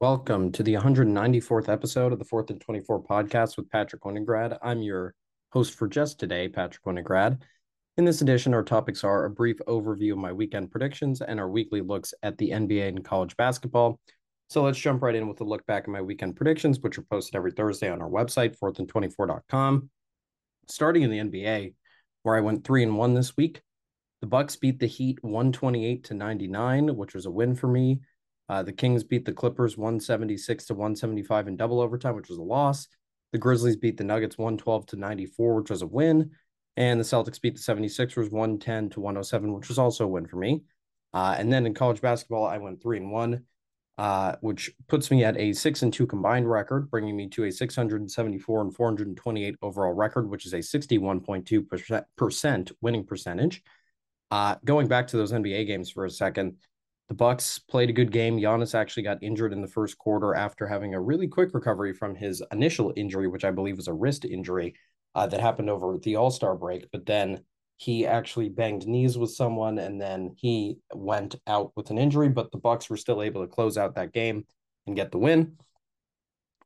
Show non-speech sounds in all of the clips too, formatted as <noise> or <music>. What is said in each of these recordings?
Welcome to the 194th episode of the 4th and 24 podcast with Patrick Winograd. I'm your host for just today, Patrick Winograd. In this edition, our topics are a brief overview of my weekend predictions and our weekly looks at the NBA and college basketball. So let's jump right in with a look back at my weekend predictions, which are posted every Thursday on our website, 4thand24.com. Starting in the NBA, where I went 3 and 1 this week. The Bucks beat the Heat 128 to 99, which was a win for me. Uh, the Kings beat the Clippers 176 to 175 in double overtime, which was a loss. The Grizzlies beat the Nuggets 112 to 94, which was a win. And the Celtics beat the 76ers 110 to 107, which was also a win for me. Uh, and then in college basketball, I went three and one, uh, which puts me at a six and two combined record, bringing me to a 674 and 428 overall record, which is a 61.2% winning percentage. Uh, going back to those NBA games for a second, the Bucks played a good game. Giannis actually got injured in the first quarter after having a really quick recovery from his initial injury, which I believe was a wrist injury uh, that happened over the All Star break. But then he actually banged knees with someone, and then he went out with an injury. But the Bucks were still able to close out that game and get the win.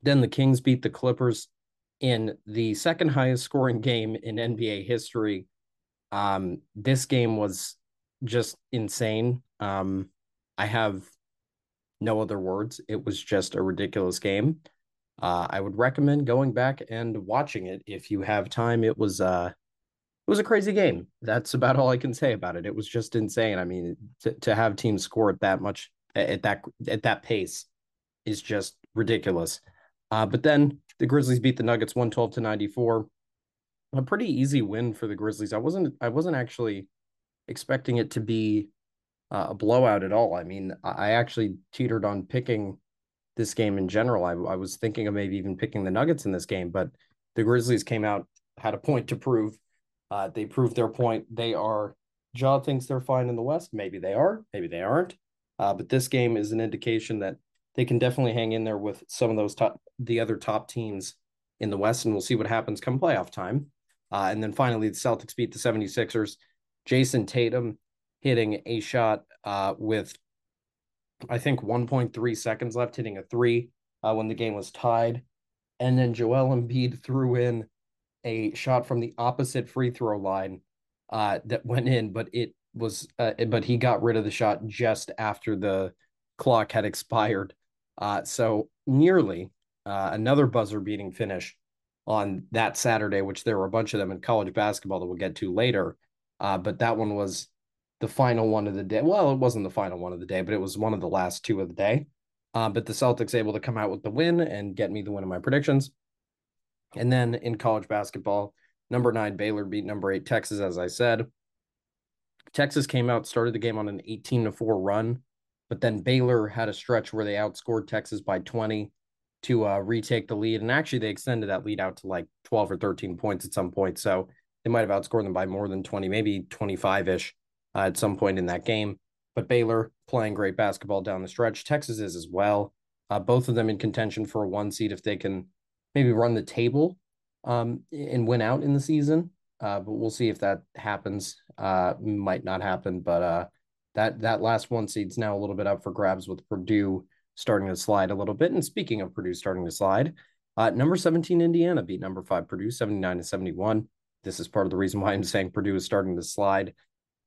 Then the Kings beat the Clippers in the second highest scoring game in NBA history. Um, this game was just insane. Um, I have no other words. It was just a ridiculous game. Uh, I would recommend going back and watching it if you have time. It was uh, it was a crazy game. That's about all I can say about it. It was just insane. I mean, to to have teams score at that much at that at that pace is just ridiculous. Uh, but then the Grizzlies beat the Nuggets 112 to 94. A pretty easy win for the Grizzlies. I wasn't I wasn't actually expecting it to be uh, a blowout at all. I mean, I actually teetered on picking this game in general. I, I was thinking of maybe even picking the Nuggets in this game, but the Grizzlies came out, had a point to prove. Uh, they proved their point. They are, Ja thinks they're fine in the West. Maybe they are, maybe they aren't. Uh, but this game is an indication that they can definitely hang in there with some of those top, the other top teams in the West, and we'll see what happens come playoff time. Uh, and then finally, the Celtics beat the 76ers. Jayson Tatum hitting a shot uh, with, I think, 1.3 seconds left, hitting a three uh, when the game was tied. And then Joel Embiid threw in a shot from the opposite free throw line uh, that went in, but it was, uh, but he got rid of the shot just after the clock had expired. Uh, so nearly uh, another buzzer beating finish on that Saturday, which there were a bunch of them in college basketball that we'll get to later. But that one was the final one of the day. Well, it wasn't the final one of the day, but it was one of the last two of the day. Uh, but the Celtics able to come out with the win and get me the win of my predictions. And then in college basketball, number nine Baylor beat number eight Texas, as I said. Texas came out, started the game on an 18 to 4 run, but then Baylor had a stretch where they outscored Texas by 20 to uh, retake the lead. And actually, they extended that lead out to like 12 or 13 points at some point. So they might have outscored them by more than 20, maybe 25 ish uh, at some point in that game. But Baylor playing great basketball down the stretch. Texas is as well. Uh, both of them in contention for a one seed if they can maybe run the table um, and win out in the season. Uh, but we'll see if that happens. Uh, might not happen, but uh, that that last one seed's now a little bit up for grabs with Purdue starting to slide a little bit. And speaking of Purdue starting to slide, uh, number 17 Indiana beat number five Purdue 79 to 71. This is part of the reason why I'm saying Purdue is starting to slide.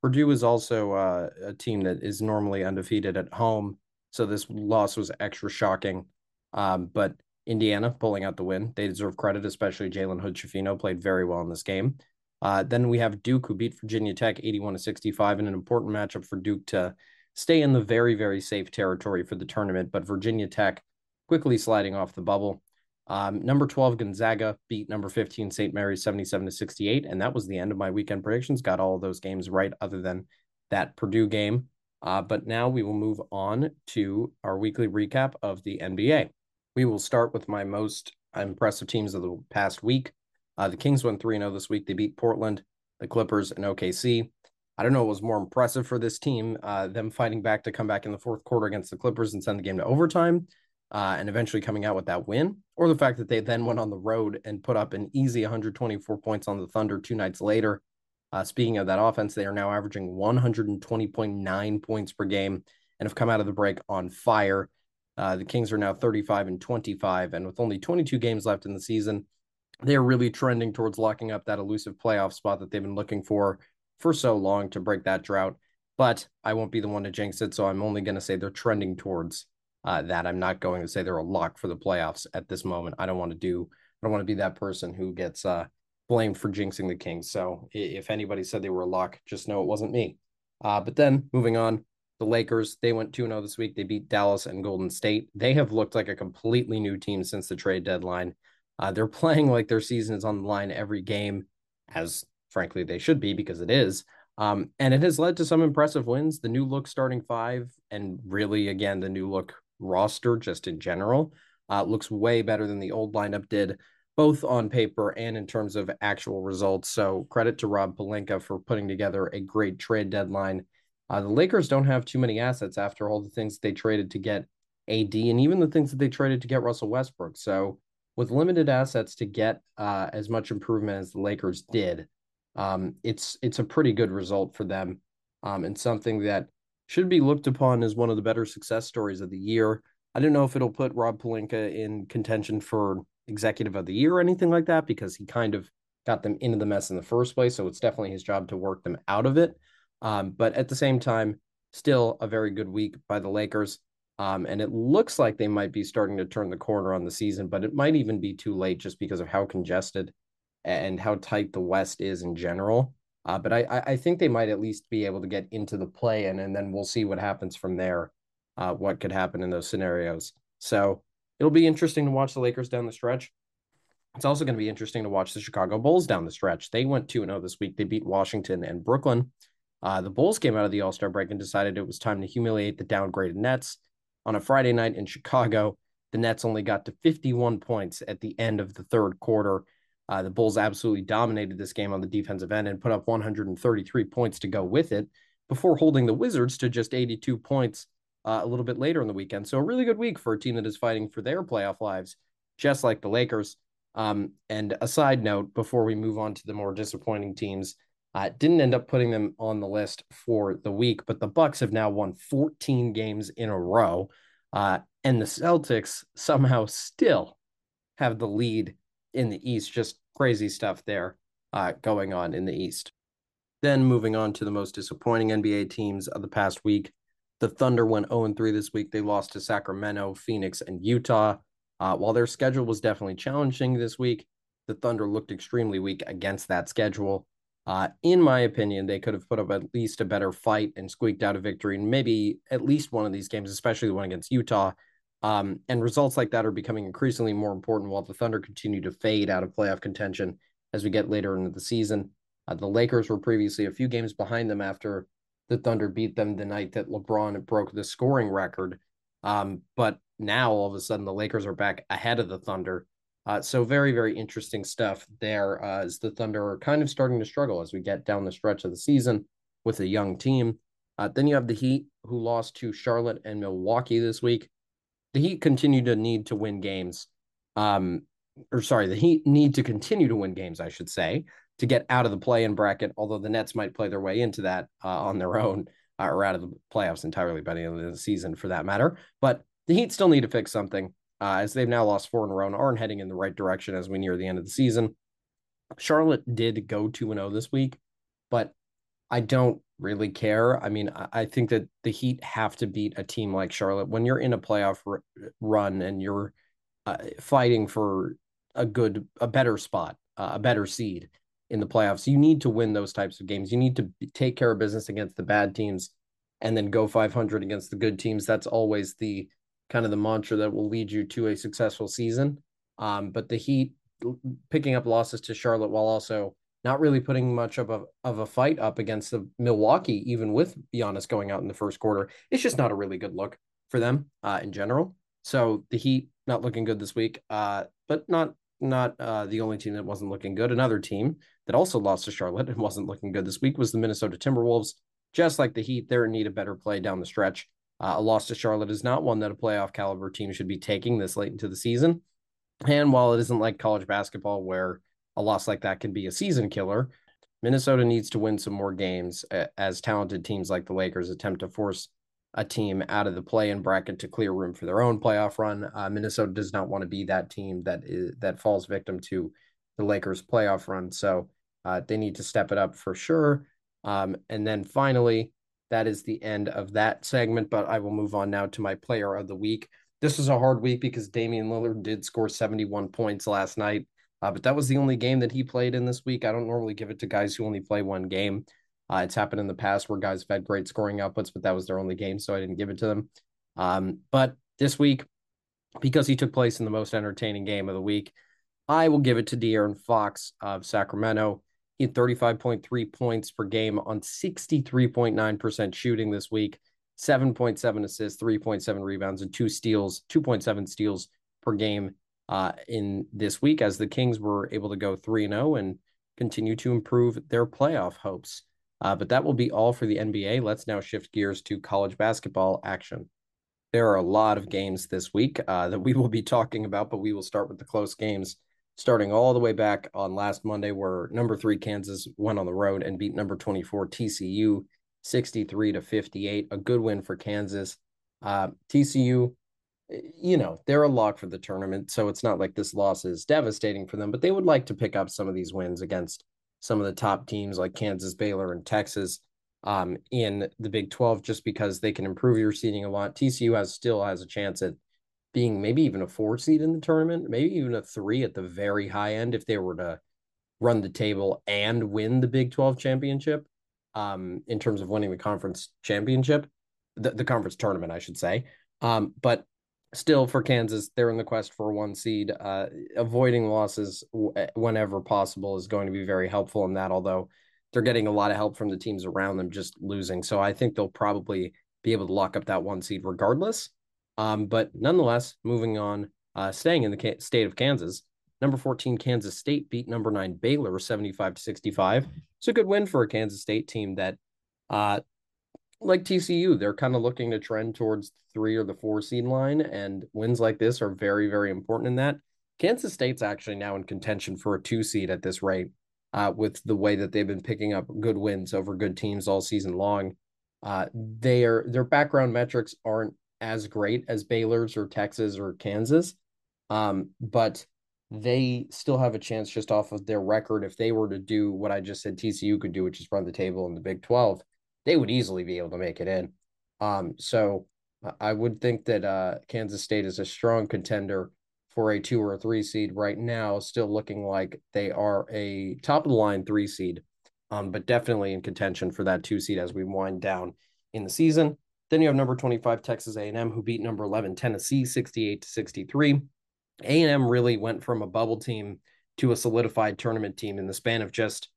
Purdue is also uh, a team that is normally undefeated at home, so this loss was extra shocking. Um, but Indiana pulling out the win, they deserve credit, especially Jalen Hood Schifino played very well in this game. Uh, then we have Duke who beat Virginia Tech 81 to 65 in an important matchup for Duke to stay in the very, very safe territory for the tournament. But Virginia Tech quickly sliding off the bubble. Um, number 12, Gonzaga beat number 15, St. Mary's 77 to 68. And that was the end of my weekend predictions. Got all those games right, other than that Purdue game. Uh, but now we will move on to our weekly recap of the NBA. We will start with my most impressive teams of the past week. Uh, the Kings went 3 0 this week. They beat Portland, the Clippers, and OKC. I don't know what was more impressive for this team, uh, them fighting back to come back in the fourth quarter against the Clippers and send the game to overtime uh, and eventually coming out with that win, or the fact that they then went on the road and put up an easy 124 points on the Thunder two nights later. Uh, speaking of that offense, they are now averaging 120.9 points per game and have come out of the break on fire. Uh, the Kings are now 35 and 25, and with only 22 games left in the season, they are really trending towards locking up that elusive playoff spot that they've been looking for for so long to break that drought. But I won't be the one to jinx it, so I'm only going to say they're trending towards uh, that. I'm not going to say they're a lock for the playoffs at this moment. I don't want to do. I don't want to be that person who gets uh, blamed for jinxing the Kings. So if anybody said they were a lock, just know it wasn't me. Uh, but then moving on, the Lakers, they went 2 0 this week. They beat Dallas and Golden State. They have looked like a completely new team since the trade deadline. Uh, they're <laughs> playing like their season is on the line every game, as frankly they should be because it is. Um, and it has led to some impressive wins. The new look starting five, and really, again, the new look roster just in general uh, looks way better than the old lineup did, both on paper and in terms of actual results. So credit to Rob Pelinka for putting together a great trade deadline. Uh, the Lakers don't have too many assets after all the things they traded to get AD and even the things that they traded to get Russell Westbrook. So with limited assets to get uh, as much improvement as the Lakers did, um, it's it's a pretty good result for them, um, and something that should be looked upon as one of the better success stories of the year. I don't know if it'll put Rob Pelinka in contention for executive of the year or anything like that because he kind of got them into the mess in the first place. So it's definitely his job to work them out of it. Um, but at the same time, still a very good week by the Lakers. Um, and it looks like they might be starting to turn the corner on the season, but it might even be too late just because of how congested and how tight the West is in general. Uh, but I, I think they might at least be able to get into the play in, and then we'll see what happens from there. Uh, what could happen in those scenarios? So it'll be interesting to watch the Lakers down the stretch. It's also going to be interesting to watch the Chicago Bulls down the stretch. They went 2 0 this week. They beat Washington and Brooklyn. Uh, the Bulls came out of the All Star break and decided it was time to humiliate the downgraded Nets. On a Friday night in Chicago, the Nets only got to 51 points at the end of the third quarter uh, the Bulls absolutely dominated this game on the defensive end and put up 133 points to go with it before holding the Wizards to just 82 points uh, a little bit later in the weekend. So a really good week for a team that is fighting for their playoff lives, just like the Lakers. Um, and a side note before we move on to the more disappointing teams, uh, didn't end up putting them on the list for the week, but the Bucks have now won 14 games in a row, uh, and the Celtics somehow still have the lead in the East. Just crazy stuff there uh, going on in the East. Then moving on to the most disappointing NBA teams of the past week. The Thunder went 0 3 this week. They lost to Sacramento, Phoenix, and Utah. Uh, while their schedule was definitely challenging this week, the Thunder looked extremely weak against that schedule. Uh, in my opinion, they could have put up at least a better fight and squeaked out a victory, and maybe at least one of these games, especially the one against Utah, um, and results like that are becoming increasingly more important while the Thunder continue to fade out of playoff contention as we get later into the season. Uh, the Lakers were previously a few games behind them after the Thunder beat them the night that LeBron broke the scoring record. Um, but now all of a sudden the Lakers are back ahead of the Thunder. Uh, so very, very interesting stuff there uh, as the Thunder are kind of starting to struggle as we get down the stretch of the season with a young team. Uh, then you have the Heat who lost to Charlotte and Milwaukee this week the Heat continue to need to win games. Um, or sorry, the Heat need to continue to win games, I should say, to get out of the play in bracket, although the Nets might play their way into that uh, on their own uh, or out of the playoffs entirely by the end of the season for that matter. But the Heat still need to fix something uh, as they've now lost four in a row and aren't heading in the right direction as we near the end of the season. Charlotte did go 2 and 0 this week, but I don't really care. I mean, I think that the Heat have to beat a team like Charlotte when you're in a playoff r- run and you're uh, fighting for a good, a better spot, uh, a better seed in the playoffs. You need to win those types of games. You need to take care of business against the bad teams and then go 500 against the good teams. That's always the kind of the mantra that will lead you to a successful season. Um, but the Heat picking up losses to Charlotte while also not really putting much of a of a fight up against the Milwaukee, even with Giannis going out in the first quarter. It's just not a really good look for them uh, in general. So the Heat not looking good this week, uh, but not not uh, the only team that wasn't looking good. Another team that also lost to Charlotte <laughs> and wasn't looking good this week was the Minnesota Timberwolves. Just like the Heat, they're in need of better play down the stretch. Uh, a loss to Charlotte is not one that a playoff caliber team should be taking this late into the season. And while it isn't like college basketball where a loss like that can be a season killer. Minnesota needs to win some more games as talented teams like the Lakers attempt to force a team out of the play-in bracket to clear room for their own playoff run. Uh, Minnesota does not want to be that team that is that falls victim to the Lakers playoff run. So uh, they need to step it up for sure. Um, and then finally, that is the end of that segment. But I will move on now to my player of the week. This was a hard week because Damian Lillard did score 71 points last night. Uh, but that was the only game that he played in this week. I don't normally give it to guys who only play one game. Uh, it's happened in the past where guys have had great scoring outputs, but that was their only game, so I didn't give it to them. Um, but this week, because he took place in the most entertaining game of the week, I will give it to De'Aaron Fox of Sacramento. He had 35.3 points per game on 63.9% shooting this week, 7.7 assists, 3.7 rebounds, and two steals, 2.7 steals per game uh, in this week as the Kings were able to go 3 0 and continue to improve their playoff hopes. Uh, but that will be all for the NBA. Let's now shift gears to college basketball action. There are a lot of games this week uh, that we will be talking about, but we will start with the close games, starting all the way back on last Monday, where number three Kansas went on the road and beat number 24 TCU 63 to 58. A good win for Kansas. Uh, TCU, you know, they're a lock for the tournament, so it's not like this loss is devastating for them, but they would like to pick up some of these wins against some of the top teams like Kansas, Baylor, and Texas um, in the Big 12 just because they can improve your seeding a lot. TCU has still has a chance at being maybe even a four seed in the tournament, maybe even a three at the very high end if they were to run the table and win the Big 12 championship um, in terms of winning the conference championship, the, the conference tournament, I should say. Um, but still for Kansas, they're in the quest for one seed. Uh, avoiding losses w- whenever possible is going to be very helpful in that, although they're getting a lot of help from the teams around them just losing. So I think they'll probably be able to lock up that one seed regardless. Um, but nonetheless, moving on, uh, staying in the state of Kansas, number 14 Kansas State beat number nine Baylor 75 to 65. It's a good win for a Kansas State team that uh, like TCU, they're kind of looking to trend towards three or the four seed line, and wins like this are very, very important in that. Kansas State's actually now in contention for a two seed at this rate, uh, with the way that they've been picking up good wins over good teams all season long. Uh, their their background metrics aren't as great as Baylor's or Texas or Kansas, um, but they still have a chance just off of their record if they were to do what I just said TCU could do, which is run the table in the Big Twelve they would easily be able to make it in. Um, so I would think that uh, Kansas State is a strong contender for a two or a three seed right now, still looking like they are a top of the line three seed, um, but definitely in contention for that two seed as we wind down in the season. Then you have number 25 Texas A&M who beat number 11 Tennessee 68 to 63. A&M really went from a bubble team to a solidified tournament team in the span of just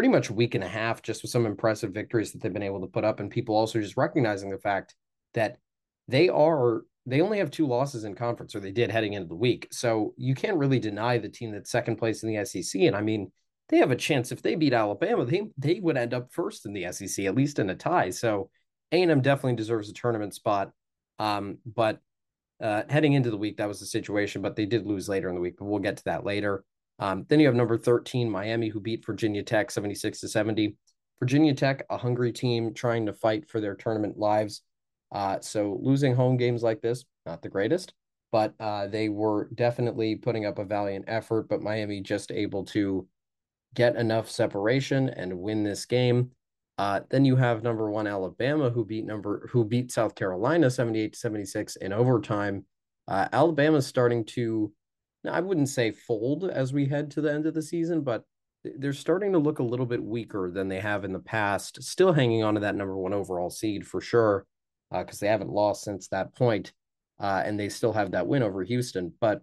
pretty much week and a half, just with some impressive victories that they've been able to put up, and people also just recognizing the fact that they are they only have two losses in conference, or they did heading into the week. So you can't really deny the team that's second place in the SEC. And I mean, they have a chance if they beat Alabama, they they would end up first in the SEC, at least in a tie. So A&M definitely deserves a tournament spot. Um, but uh, heading into the week, that was the situation, but they did lose later in the week, but we'll get to that later. Um, then you have number 13, Miami, who beat Virginia Tech 76 to 70. Virginia Tech, a hungry team trying to fight for their tournament lives. Uh, so losing home games like this, not the greatest, but uh, they were definitely putting up a valiant effort. But Miami just able to get enough separation and win this game. Uh, then you have number one Alabama, who beat number who beat South Carolina 78 to 76 in overtime. Uh, Alabama's starting to I wouldn't say fold as we head to the end of the season, but they're starting to look a little bit weaker than they have in the past. Still hanging on to that number one overall seed for sure, because uh, they haven't lost since that point, uh, and they still have that win over Houston. But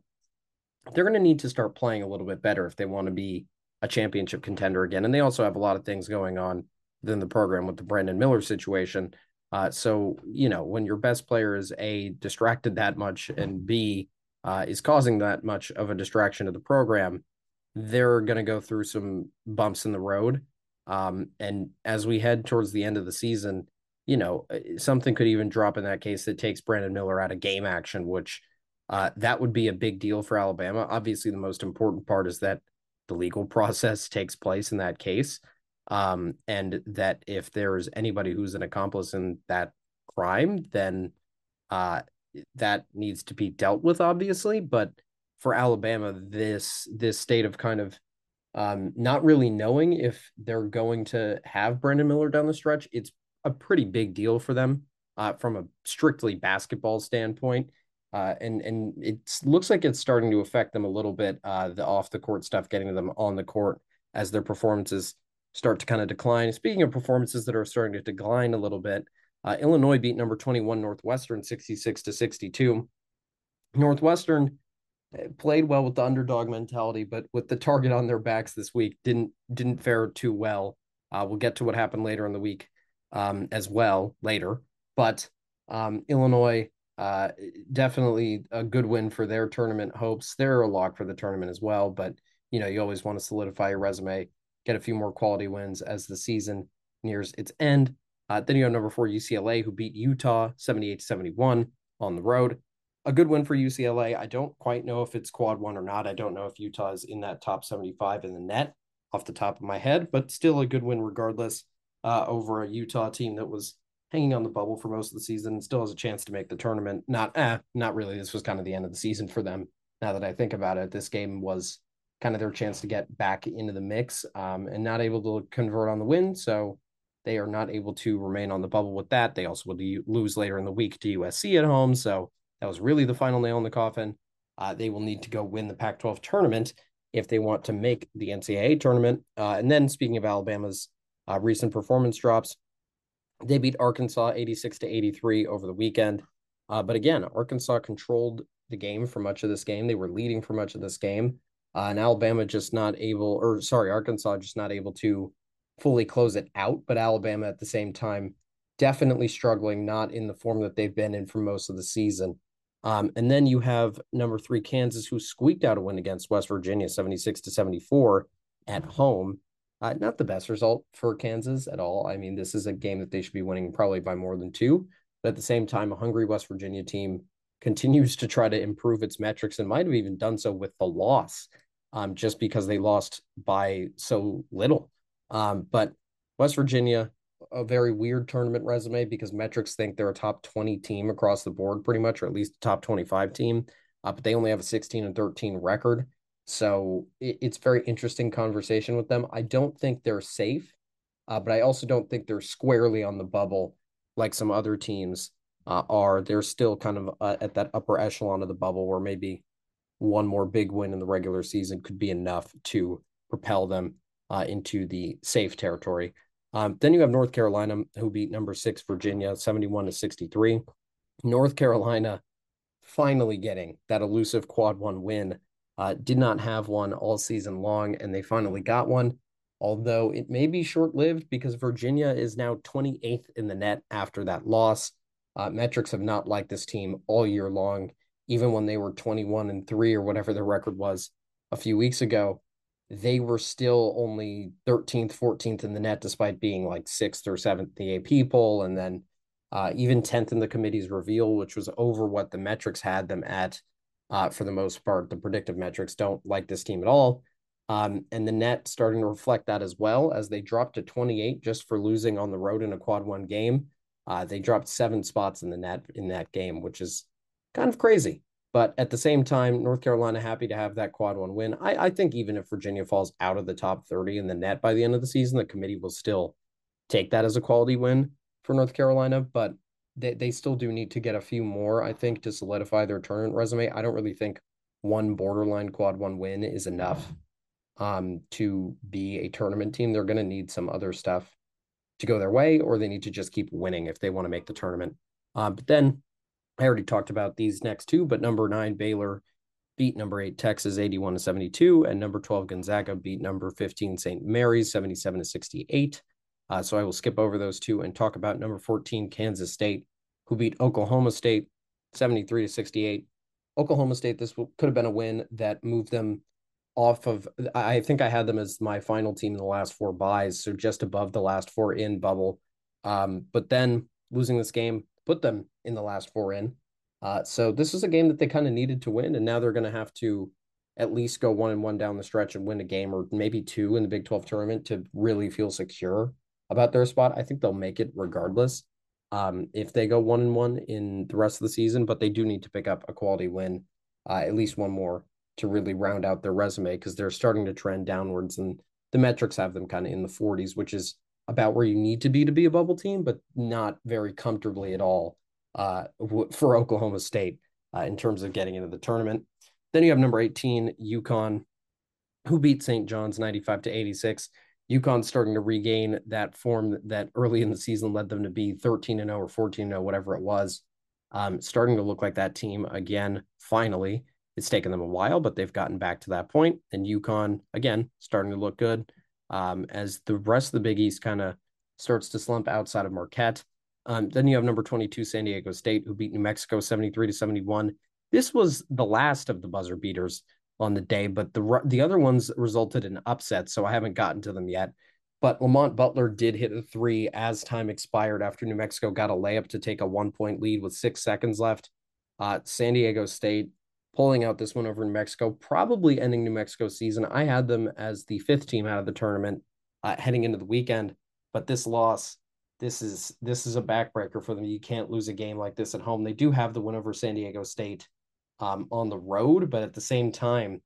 they're going to need to start playing a little bit better if they want to be a championship contender again. And they also have a lot of things going on within the program with the Brandon Miller situation. Uh, so you know when your best player is a distracted that much and b uh, is causing that much of a distraction to the program, they're going to go through some bumps in the road. Um, and as we head towards the end of the season, you know, uh, something could even drop in that case that takes Brandon Miller out of game action, which uh, that would be a big deal for Alabama. Obviously, the most important part is that the legal <laughs> process takes place in that case. Um, and that if there's anybody who's an accomplice in that crime, then uh, that needs to be dealt with, obviously. But for Alabama, this this state of kind of um, not really knowing if they're going to have Brandon Miller down the stretch, it's a pretty big deal for them uh, from a strictly basketball standpoint. Uh, and and it looks like it's starting to affect them a little bit. Uh, the off the court stuff, getting them on the court as their performances start to kind of decline. Speaking of performances that are starting to decline a little bit, uh, Illinois beat number 21 Northwestern 66 to 62. Northwestern eh, played well with the underdog mentality, but with the target on their backs this week, didn't didn't fare too well. Uh, we'll get to what happened later in the week um, as well later, but um, Illinois uh, definitely a good win for their tournament hopes. They're a lock for the tournament as well, but you know you always want to solidify your resume, get a few more quality wins as the season nears its end. Uh, then you have number four UCLA, who beat Utah 78 71 on the road. A good win for UCLA. I don't quite know if it's quad one or not. I don't know if Utah is in that top 75 in the net off the top of my head, but still a good win regardless uh, over a Utah team that was hanging on the bubble for most of the season and still has a chance to make the tournament. Not, eh, not really. This was kind of the end of the season for them. Now that I think about it, this game was kind of their chance to get back into the mix um, and not able to convert on the win. So they are not able to remain on the bubble with that. They also will lose later in the week to USC at home. So that was really the final nail in the coffin. Uh, they will need to go win the Pac 12 tournament if they want to make the NCAA tournament. Uh, and then, speaking of Alabama's uh, recent performance drops, they beat Arkansas 86 to 83 over the weekend. Uh, but again, Arkansas controlled the game for much of this game. They were leading for much of this game. Uh, and Alabama just not able, or sorry, Arkansas just not able to fully close it out, but Alabama at the same time definitely struggling, not in the form that they've been in for most of the season. Um, and then you have number three Kansas, who squeaked out a win against West Virginia, seventy six to seventy four at home. Uh, not the best result for Kansas at all. I mean, this is a game that they should be winning probably by more than two. But at the same time, a hungry West Virginia team <laughs> continues to try to improve its metrics and might have even done so with the loss, um, just because they lost by so little. Um, but West Virginia, a very weird tournament resume because metrics think they're a top 20 team across the board, pretty much, or at least a top 25 team. Uh, but they only have a 16 and 13 record. So it, it's very interesting conversation with them. I don't think they're safe, uh, but I also don't think they're squarely on the bubble like some other teams uh, are. They're still kind of uh, at that upper echelon of the bubble where maybe one more big win in the regular season could be enough to propel them uh, into the safe territory. Um, then you have North Carolina, who beat number six Virginia, 71 to 63. North Carolina finally getting that elusive quad one win. Uh, did not have one all season long, and they finally got one. Although it may be short lived because Virginia is now 28th in the net after that loss. Uh, metrics have not liked this team all year long, even when they were 21 and three or whatever their record was a few weeks ago they were still only 13th, 14th in the net, despite being like sixth or seventh the AP poll, and then uh, even 10th in the committee's reveal, which was over what the metrics had them at uh, for the most part. The predictive metrics don't like this team at all. Um, and the net starting to reflect that as well as they dropped to 28 just for losing on the road in a quad one game. Uh, they dropped seven spots in the net in that game, which is kind of crazy. But at the same time, North Carolina happy to have that quad one win. I, I think even if Virginia falls out of the top 30 in the net by the end of the season, the committee will still take that as a quality win for North Carolina. But they, they still do need to get a few more, I think, to solidify their tournament resume. I don't really think one borderline quad one win is enough um, to be a tournament team. They're going to need some other stuff to go their way, or they need to just keep winning if they want to make the tournament. Uh, but then I already talked about these next two, but number nine, Baylor beat number eight, Texas 81 to 72, and number 12, Gonzaga beat number 15, St. Mary's 77 to 68. Uh, so I will skip over those two and talk about number 14, Kansas State, who beat Oklahoma State 73 to 68. Oklahoma State, this could have been a win that moved them off of. I think I had them as my final team in the last four byes, so just above the last four in bubble. Um, but then losing this game put them in the last four in. Uh, so this is a game that they kind of needed to win, and now they're going to have to at least go one and one down the stretch and win a game or maybe two in the Big 12 tournament to really feel secure about their spot. I think they'll make it regardless. um, if they go one and one in the rest of the season, but they do need to pick up a quality win, uh, at least one more to really round out their resume because they're starting to trend downwards and the metrics have them kind of in the 40s, which is about where you need to be to be a bubble team, but not very comfortably at all uh, for Oklahoma State uh, in terms of getting into the tournament. Then you have number 18, UConn, who beat St. John's 95 to 86. UConn starting to regain that form that early in the season led them to be 13 and 0 or 14 0, whatever it was. Um, starting to look like that team again, finally. It's taken them a while, but they've gotten back to that point. And UConn, again, starting to look good um, as the rest of the Big East kind of starts to slump outside of Marquette. Um, then you have number 22, San Diego State, who beat New Mexico 73 to 71. This was the last of the buzzer beaters on the day, but the the other ones resulted in upsets, so I haven't gotten to them yet. But Lamont Butler did hit a three as time expired after New Mexico got a layup to take a one point lead with six seconds left. Uh, San Diego State pulling out this one over New Mexico, probably ending New Mexico's season. I had them as the fifth team out of the tournament uh, heading into the weekend, but this loss, this is this is a backbreaker for them. You can't lose a game like this at home. They do have the win over San Diego State um, on the road, but at the same time,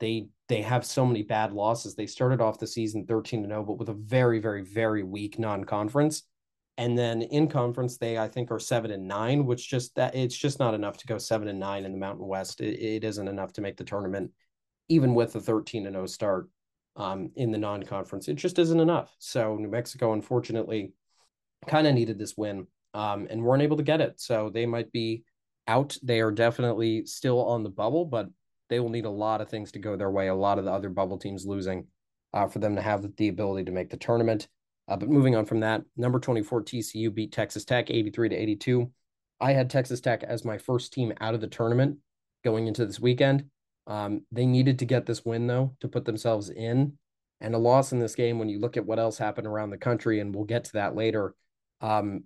they they have so many bad losses. They started off the season 13 to 0, but with a very, very, very weak non-conference. And then in conference, they I think are seven and nine, which just that it's just not enough to go seven and nine in the Mountain West. It, it isn't enough to make the tournament, even with a 13 and 0 start um, in the non-conference. It just isn't enough. So New Mexico, unfortunately, kind of needed this win um, and weren't able to get it. So they might be out. They are definitely still on the bubble, but they will need a lot of things to go their way. A lot of the other bubble teams losing uh, for them to have the ability to make the tournament. Uh, but moving on from that, number 24 TCU beat Texas Tech 83 to 82. I had Texas Tech as my first team out of the tournament going into this weekend. Um, they needed to get this win though to put themselves in, and a loss in this game. When you look at what else happened around the country, and we'll get to that later, um,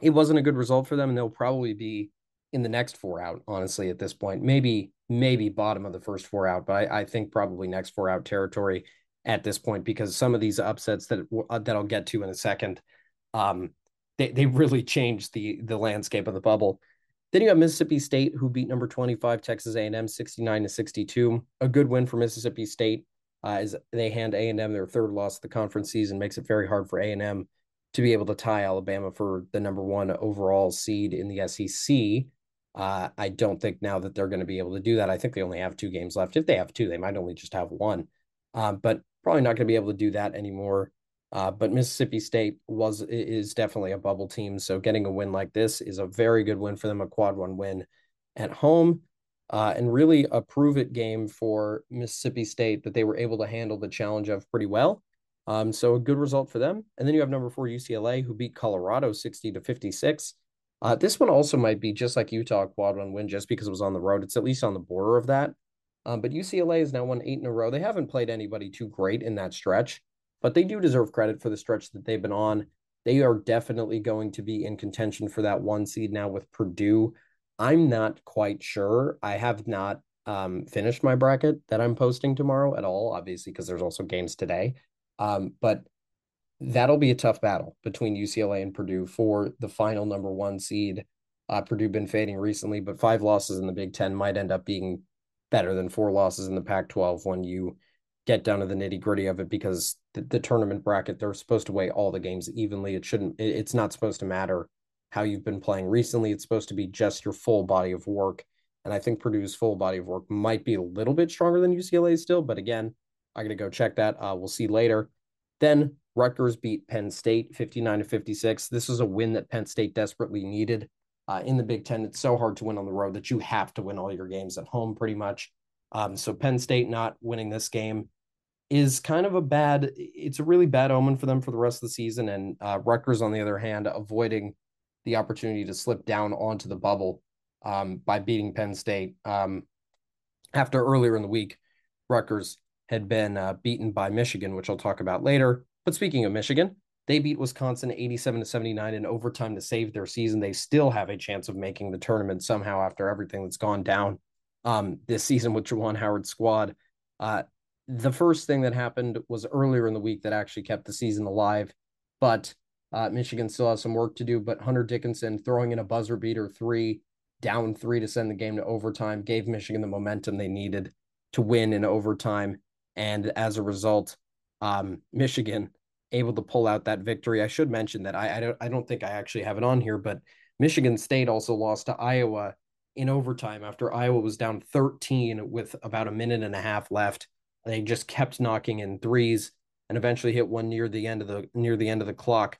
it wasn't a good result for them, and they'll probably be in the next four out. Honestly, at this point, maybe maybe bottom of the first four out, but I, I think probably next four out territory at this point because some of these upsets that uh, that I'll get to in a second, um, they they really <laughs> changed the the landscape of the bubble. Then you have Mississippi State who beat number 25 Texas A&M 69 to 62. A good win for Mississippi State uh, as they hand A&M their third loss of the conference season makes it very hard for A&M to be able to tie Alabama for the number 1 overall seed in the SEC. Uh, I don't think now that they're going to be able to do that. I think they only have two games left. If they have two, they might only just have one. Um, but probably not going to be able to do that anymore. Uh, but Mississippi State was is definitely a bubble team, so getting a win like this is a very good win for them, a quad one win at home, uh, and really a prove it game for Mississippi State that they were able to handle the challenge of pretty well. Um, so a good result for them. And then you have number four UCLA who beat Colorado sixty to fifty six. Uh, this one also might be just like Utah quad one win, just because it was on the road. It's at least on the border of that. Um, but UCLA has now won eight in a row. They haven't played anybody too great in that stretch, but they do deserve credit for the stretch that they've been on. They are definitely going to be in contention for that one seed now with Purdue. I'm not quite sure. I have not um, finished my bracket that I'm posting tomorrow at all, obviously, because there's also games today. Um, but that'll be a tough battle between UCLA and Purdue for the final number one seed. Uh, Purdue been fading recently, but five losses in the Big Ten might end up being better than four losses in the Pac 12 when you get down to the nitty gritty of it because the, the, tournament bracket, they're supposed to weigh all the games evenly. It shouldn't, it, it's not supposed to matter how you've been playing recently. It's supposed to be just your full body of work. And I think Purdue's full body of work might be a little bit stronger than UCLA still. But again, I got to go check that. Uh, we'll see later. Then Rutgers beat Penn State 59 to 56. This was a win that Penn State desperately needed uh, in the Big Ten. It's so hard to win on the road that you have to win all your games at home pretty much. Um, so Penn State not winning this game is kind of a bad, it's a really bad omen for them for the rest of the season. And uh, Rutgers, on the other hand, avoiding the opportunity to slip down onto the bubble um, by beating Penn State. Um, after earlier in the week, Rutgers had been uh, beaten by Michigan, which I'll talk about later. But speaking of Michigan, they beat Wisconsin 87 to 79 in overtime to save their season. They still have a chance of making the tournament somehow after everything that's gone down um, this season with Juwan Howard's squad. Uh, the first thing that happened was earlier in the week that actually kept the season alive, but Uh, Michigan still has some work to do, but Hunter Dickinson throwing in a buzzer beater three, down three to send the game to overtime, gave Michigan the momentum they needed to win in overtime. And as a result, um, Michigan able to pull out that victory. I should mention that I, I don't I don't think I actually have it on here, but Michigan State also lost to Iowa in overtime after Iowa was down 13 with about a minute and a half left. They just kept knocking in threes and eventually hit one near the end of the near the end of the clock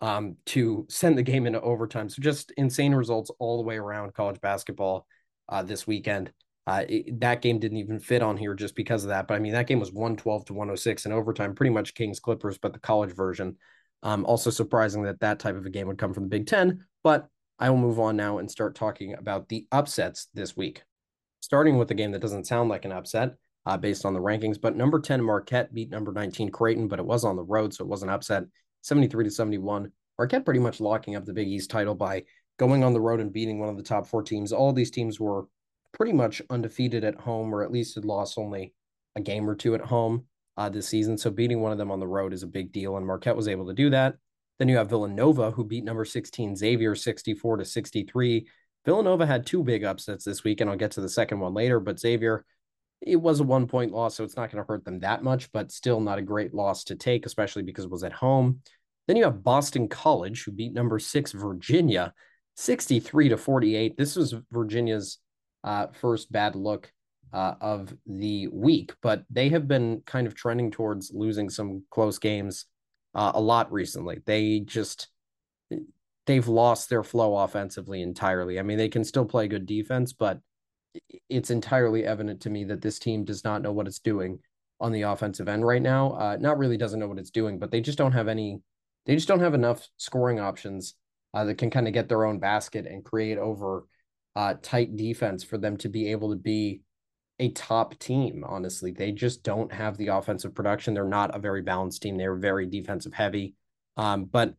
um, to send the game into overtime. So just insane results all the way around college basketball uh, this weekend. Uh, it, that game didn't even fit on here just because of that. But I mean, that game was 112 to 106 in overtime, pretty much Kings Clippers, but the college version. Um, also surprising that that type of a game would come from the Big Ten. But I will move on now and start talking about the upsets this week. Starting with a game that doesn't sound like an upset uh, based on the rankings, but number 10 Marquette beat number 19 Creighton, but it was on the road, so it was an upset 73 to 71. Marquette pretty much locking up the Big East title by going on the road and beating one of the top four teams. All these teams were pretty much undefeated at home, or at least had lost only a game or two at home uh, this season. So beating one of them on the road is a big deal, and Marquette was able to do that. Then you have Villanova, who beat number 16 Xavier 64 to 63. Villanova had two big upsets this week, and I'll get to the second one later. But Xavier, it was a one point loss, so it's not going to hurt them that much, but still not a great loss to take, especially because it was at home. Then you have Boston College, who beat number six Virginia 63 to 48. This was Virginia's uh, first bad look uh, of the week, but they have been kind of trending towards losing some close games uh, a lot recently. They just they've lost their flow offensively entirely. I mean, they can still play good defense, but it's entirely evident to me that this team does not know what it's doing on the offensive end right now. Uh, not really doesn't know what it's doing, but they just don't have any. They just don't have enough scoring options uh, that can kind of get their own basket and create over uh, tight defense for them to be able to be a top team, honestly. They just don't have the offensive production. They're not a very balanced team. They're very defensive heavy. Um, but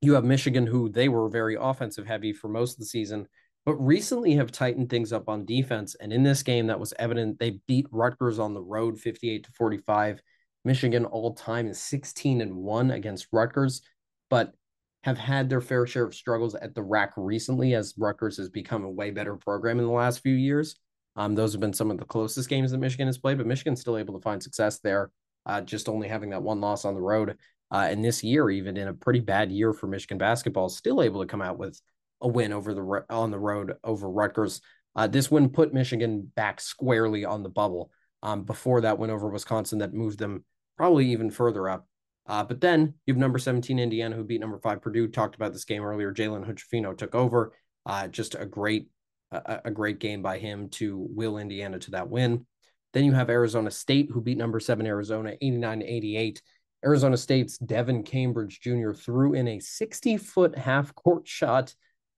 you have Michigan, who they were very offensive heavy for most of the season, but recently have tightened things up on defense. And in this game, that was evident. They beat Rutgers on the road 58 to 45. Michigan all time is 16 and 1 against Rutgers, but have had their fair share of struggles at the RAC recently as Rutgers has become a way better program in the last few years. Um, those have been some of the closest games that Michigan has played, but Michigan's still able to find success there, uh, just only having that one loss on the road. Uh, and this year, even in a pretty bad year for Michigan basketball, still able to come out with a win over the on the road over Rutgers. Uh, this win put Michigan back squarely on the bubble. Um, before that win over Wisconsin, that moved them probably even further up. Uh, but then you have number 17 Indiana, who beat number five Purdue. Talked about this game earlier. Jalen Hood-Schifino took over. Uh, just a great a, a great game by him to will Indiana to that win. Then you have Arizona State, who beat number seven Arizona 89 88. Arizona State's Devan Cambridge Jr. threw in a 60 foot half court shot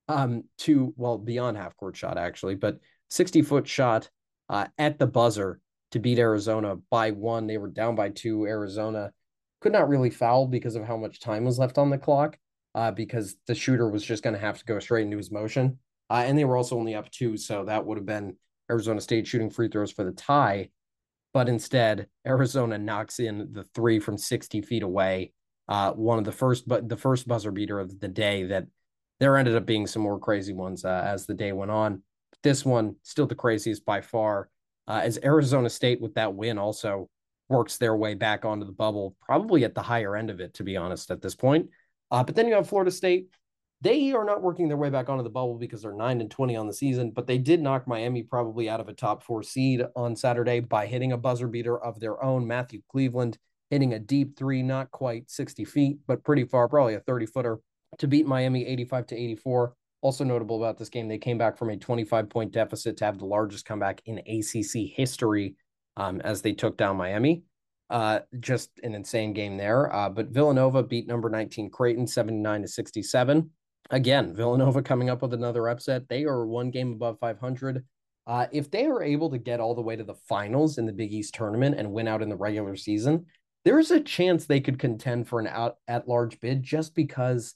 um, to, well, beyond half court shot, actually, but 60 foot shot uh, at the buzzer to beat Arizona by one. They were down by two. Arizona could not really foul because of how much time was left on the clock, uh, because the shooter was just going to have to go straight into his motion. Uh, and they were also only up two, so that would have been Arizona State shooting free throws for the tie. But instead, Arizona knocks in the three from 60 feet away. Uh, one of the first, but the first buzzer beater of the day. That there ended up being some more crazy ones uh, as the day went on. This one, still the craziest by far, uh, as Arizona State with that win also works their way back onto the bubble, probably at the higher end of it, to be honest, at this point. Uh, but then you have Florida State, they are not working their way back onto the bubble because they're 9 and 20 on the season, but they did knock Miami probably out of a top four seed on Saturday by hitting a buzzer beater of their own. Matthew Cleveland hitting a deep three, not quite 60 feet, but pretty far, probably a 30 footer to beat Miami 85 to 84. Also notable about this game, they came back from a 25 point deficit to have the largest comeback in ACC history um, as they took down Miami. Uh, just an insane game there. Uh, but Villanova beat number 19 Creighton 79 to 67 again, Villanova coming up with another upset. They are one game above 500. Uh, if they are able to get all the way to the finals in the Big East tournament and win out in the regular season, there's a chance they could contend for an out at large bid just because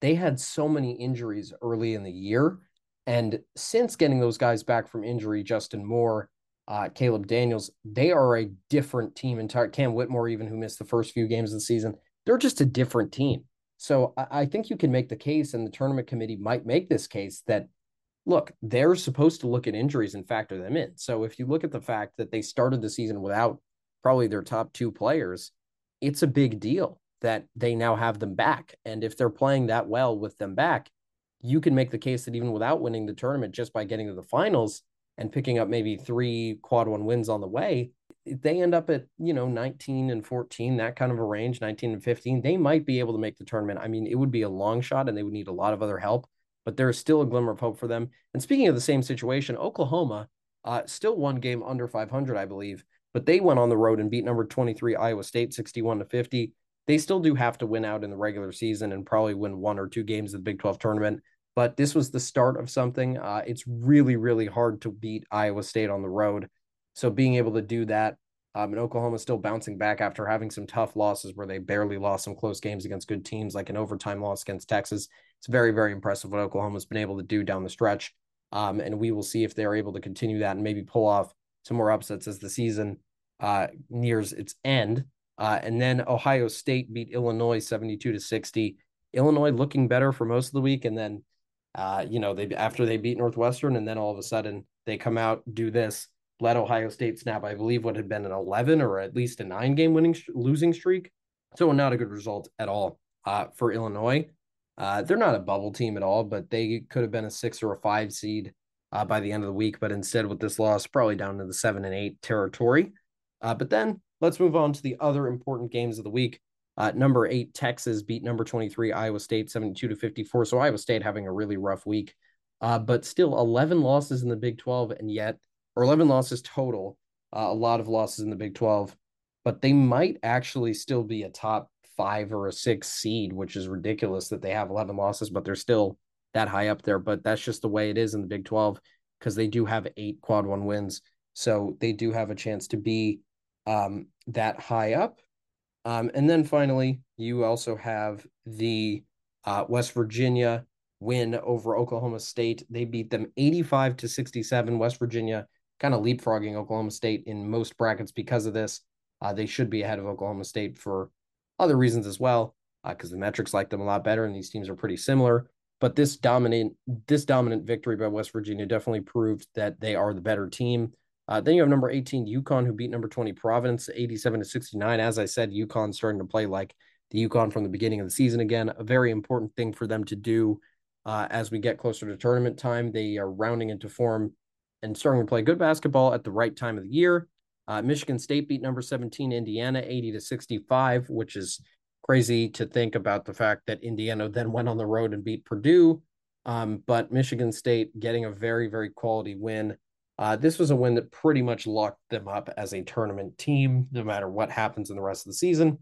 they had so many injuries early in the year. And since getting those guys back from injury, Justin Moore, uh, Caleb Daniels, they are a different team. Entire Cam Whitmore, even who missed the first few games of the season, they're just a different team. So I, I think you can make the case, and the tournament committee might make this case that look, they're supposed to look at injuries and factor them in. So if you look at the fact that they started the season without probably their top two players, it's a big deal that they now have them back. And if they're playing that well with them back, you can make the case that even without winning the tournament, just by getting to the finals and picking up maybe three quad one wins on the way, they end up at, you know, 19 and 14, that kind of a range, 19 and 15. They might be able to make the tournament. I mean, it would be a long shot and they would need a lot of other help but there is still a glimmer of hope for them. And speaking of the same situation, Oklahoma uh, still one game under 500, I believe, but they went on the road and beat number 23 Iowa State 61 to 50. They still do have to win out in the regular season and probably win one or two games of the Big 12 tournament. But this was the start of something. Uh, it's really, really hard to beat Iowa State on the road. So being able to do that, um, and Oklahoma still bouncing back after having some tough losses where they barely lost some close games against good teams, like an overtime loss against Texas it's very, very impressive what Oklahoma's been able to do down the stretch. Um, and we will see if they're able to continue that and maybe pull off some more upsets as the season uh, nears its end. Uh, and then Ohio State beat Illinois 72 to 60. Illinois looking better for most of the week. And then, uh, you know, they after they beat Northwestern, and then all of a sudden they come out, do this, let Ohio State snap, I believe, what had been an 11 or at least a nine game winning losing streak. So, not a good result at all uh, for Illinois. Uh, they're not a bubble team at all, but they could have been a six or a five seed uh, by the end of the week. But instead, with this loss, probably down to the seven and eight territory. Uh, but then let's move on to the other important games of the week. Uh, number eight, Texas beat number 23, Iowa State 72 to 54. So Iowa State having a really rough week, uh, but still 11 losses in the Big 12, and yet, or 11 losses total, uh, a lot of losses in the Big 12, but they might actually still be a top five or a six seed, which is ridiculous that they have 11 losses, but they're still that high up there. But that's just the way it is in the Big 12 because they do have eight quad one wins. So they do have a chance to be um, that high up. Um, and then finally, you also have the uh, West Virginia win over Oklahoma State. They beat them 85 to 67. West Virginia kind of leapfrogging Oklahoma State in most brackets because of this. Uh, they should be ahead of Oklahoma State for other reasons as well, because uh, the metrics like them a lot better, and these teams are pretty similar. But this dominant this dominant victory by West Virginia definitely proved that they are the better team. Uh, then you have number 18 UConn, who beat number 20 Providence 87 to 69. As I said, UConn starting to play like the UConn from the beginning of the season again. A very important thing for them to do uh, as we get closer to tournament time. They are rounding into form and starting to play good basketball at the right time of the year. Uh, Michigan State beat number 17 Indiana 80 to 65, which is crazy to think about the fact that Indiana then went on the road and beat Purdue. Um, but Michigan State getting a very, very quality win. Uh, this was a win that pretty much locked them up as a tournament team, no matter what happens in the rest of the season,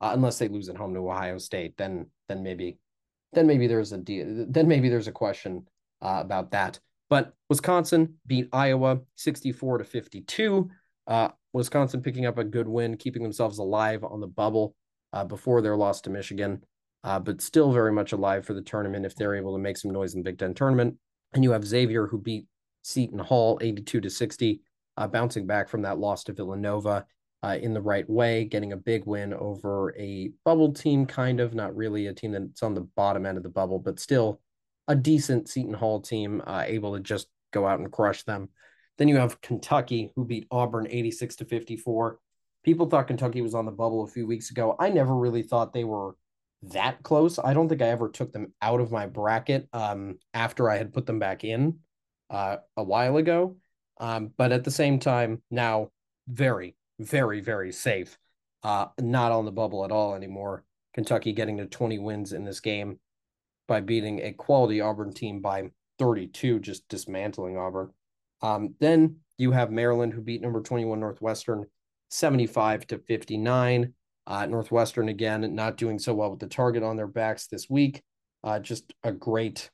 uh, unless they lose at home to Ohio State. Then, then maybe, then maybe there's a then maybe there's a question uh, about that. But Wisconsin beat Iowa 64 to 52. Uh, Wisconsin picking up a good win, keeping themselves alive on the bubble uh, before their loss to Michigan, uh, but still very much alive for the tournament if they're able to make some noise in the Big Ten tournament. And you have Xavier who beat Seton Hall 82 to 60, uh, bouncing back from that loss to Villanova uh, in the right way, getting a big win over a bubble team, kind of not really a team that's on the bottom end of the bubble, but still a decent Seton Hall team, uh, able to just go out and crush them. Then you have Kentucky, who beat Auburn 86 to 54. People thought Kentucky was on the bubble a few weeks ago. I never really thought they were that close. I don't think I ever took them out of my bracket um, after I had put them back in uh, a while ago. Um, but at the same time, now very, very, very safe. Uh, not on the bubble at all anymore. Kentucky getting to 20 wins in this game by beating a quality Auburn team by 32, just dismantling Auburn. Um, then you have Maryland, who beat number 21 Northwestern 75 to 59. Uh, Northwestern, again, not doing so well with the target on their backs this week. Uh, just a great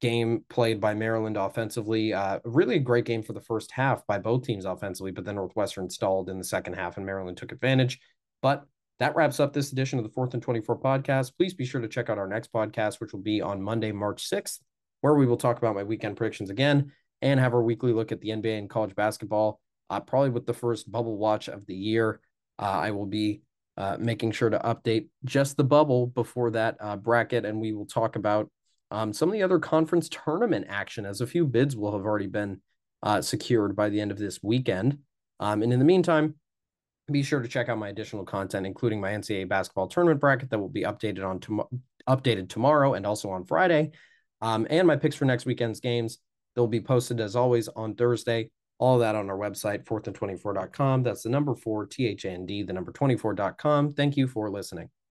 game played by Maryland offensively. Uh, really a great game for the first half by both teams offensively, but then Northwestern stalled in the second half and Maryland took advantage. But that wraps up this edition of the Fourth and 24 podcast. Please be sure to check out our next podcast, which will be on Monday, March 6th, where we will talk about my weekend predictions again and have our weekly look at the NBA and college basketball. Uh, probably with the first bubble watch of the year. Uh, I will be uh, making sure to update just the bubble before that uh, bracket, and we will talk about um, some of the other conference tournament action, as a few bids will have already been uh, secured by the end of this weekend. Um, and in the meantime, be sure to check out my additional content, including my NCAA basketball tournament bracket that will be updated on tom- updated tomorrow and also on Friday, um, and my picks for next weekend's games. They'll be posted as always on Thursday. All that on our website, fourth and 24.com. That's the number four, T H A N D, the number 24.com. Thank you for listening.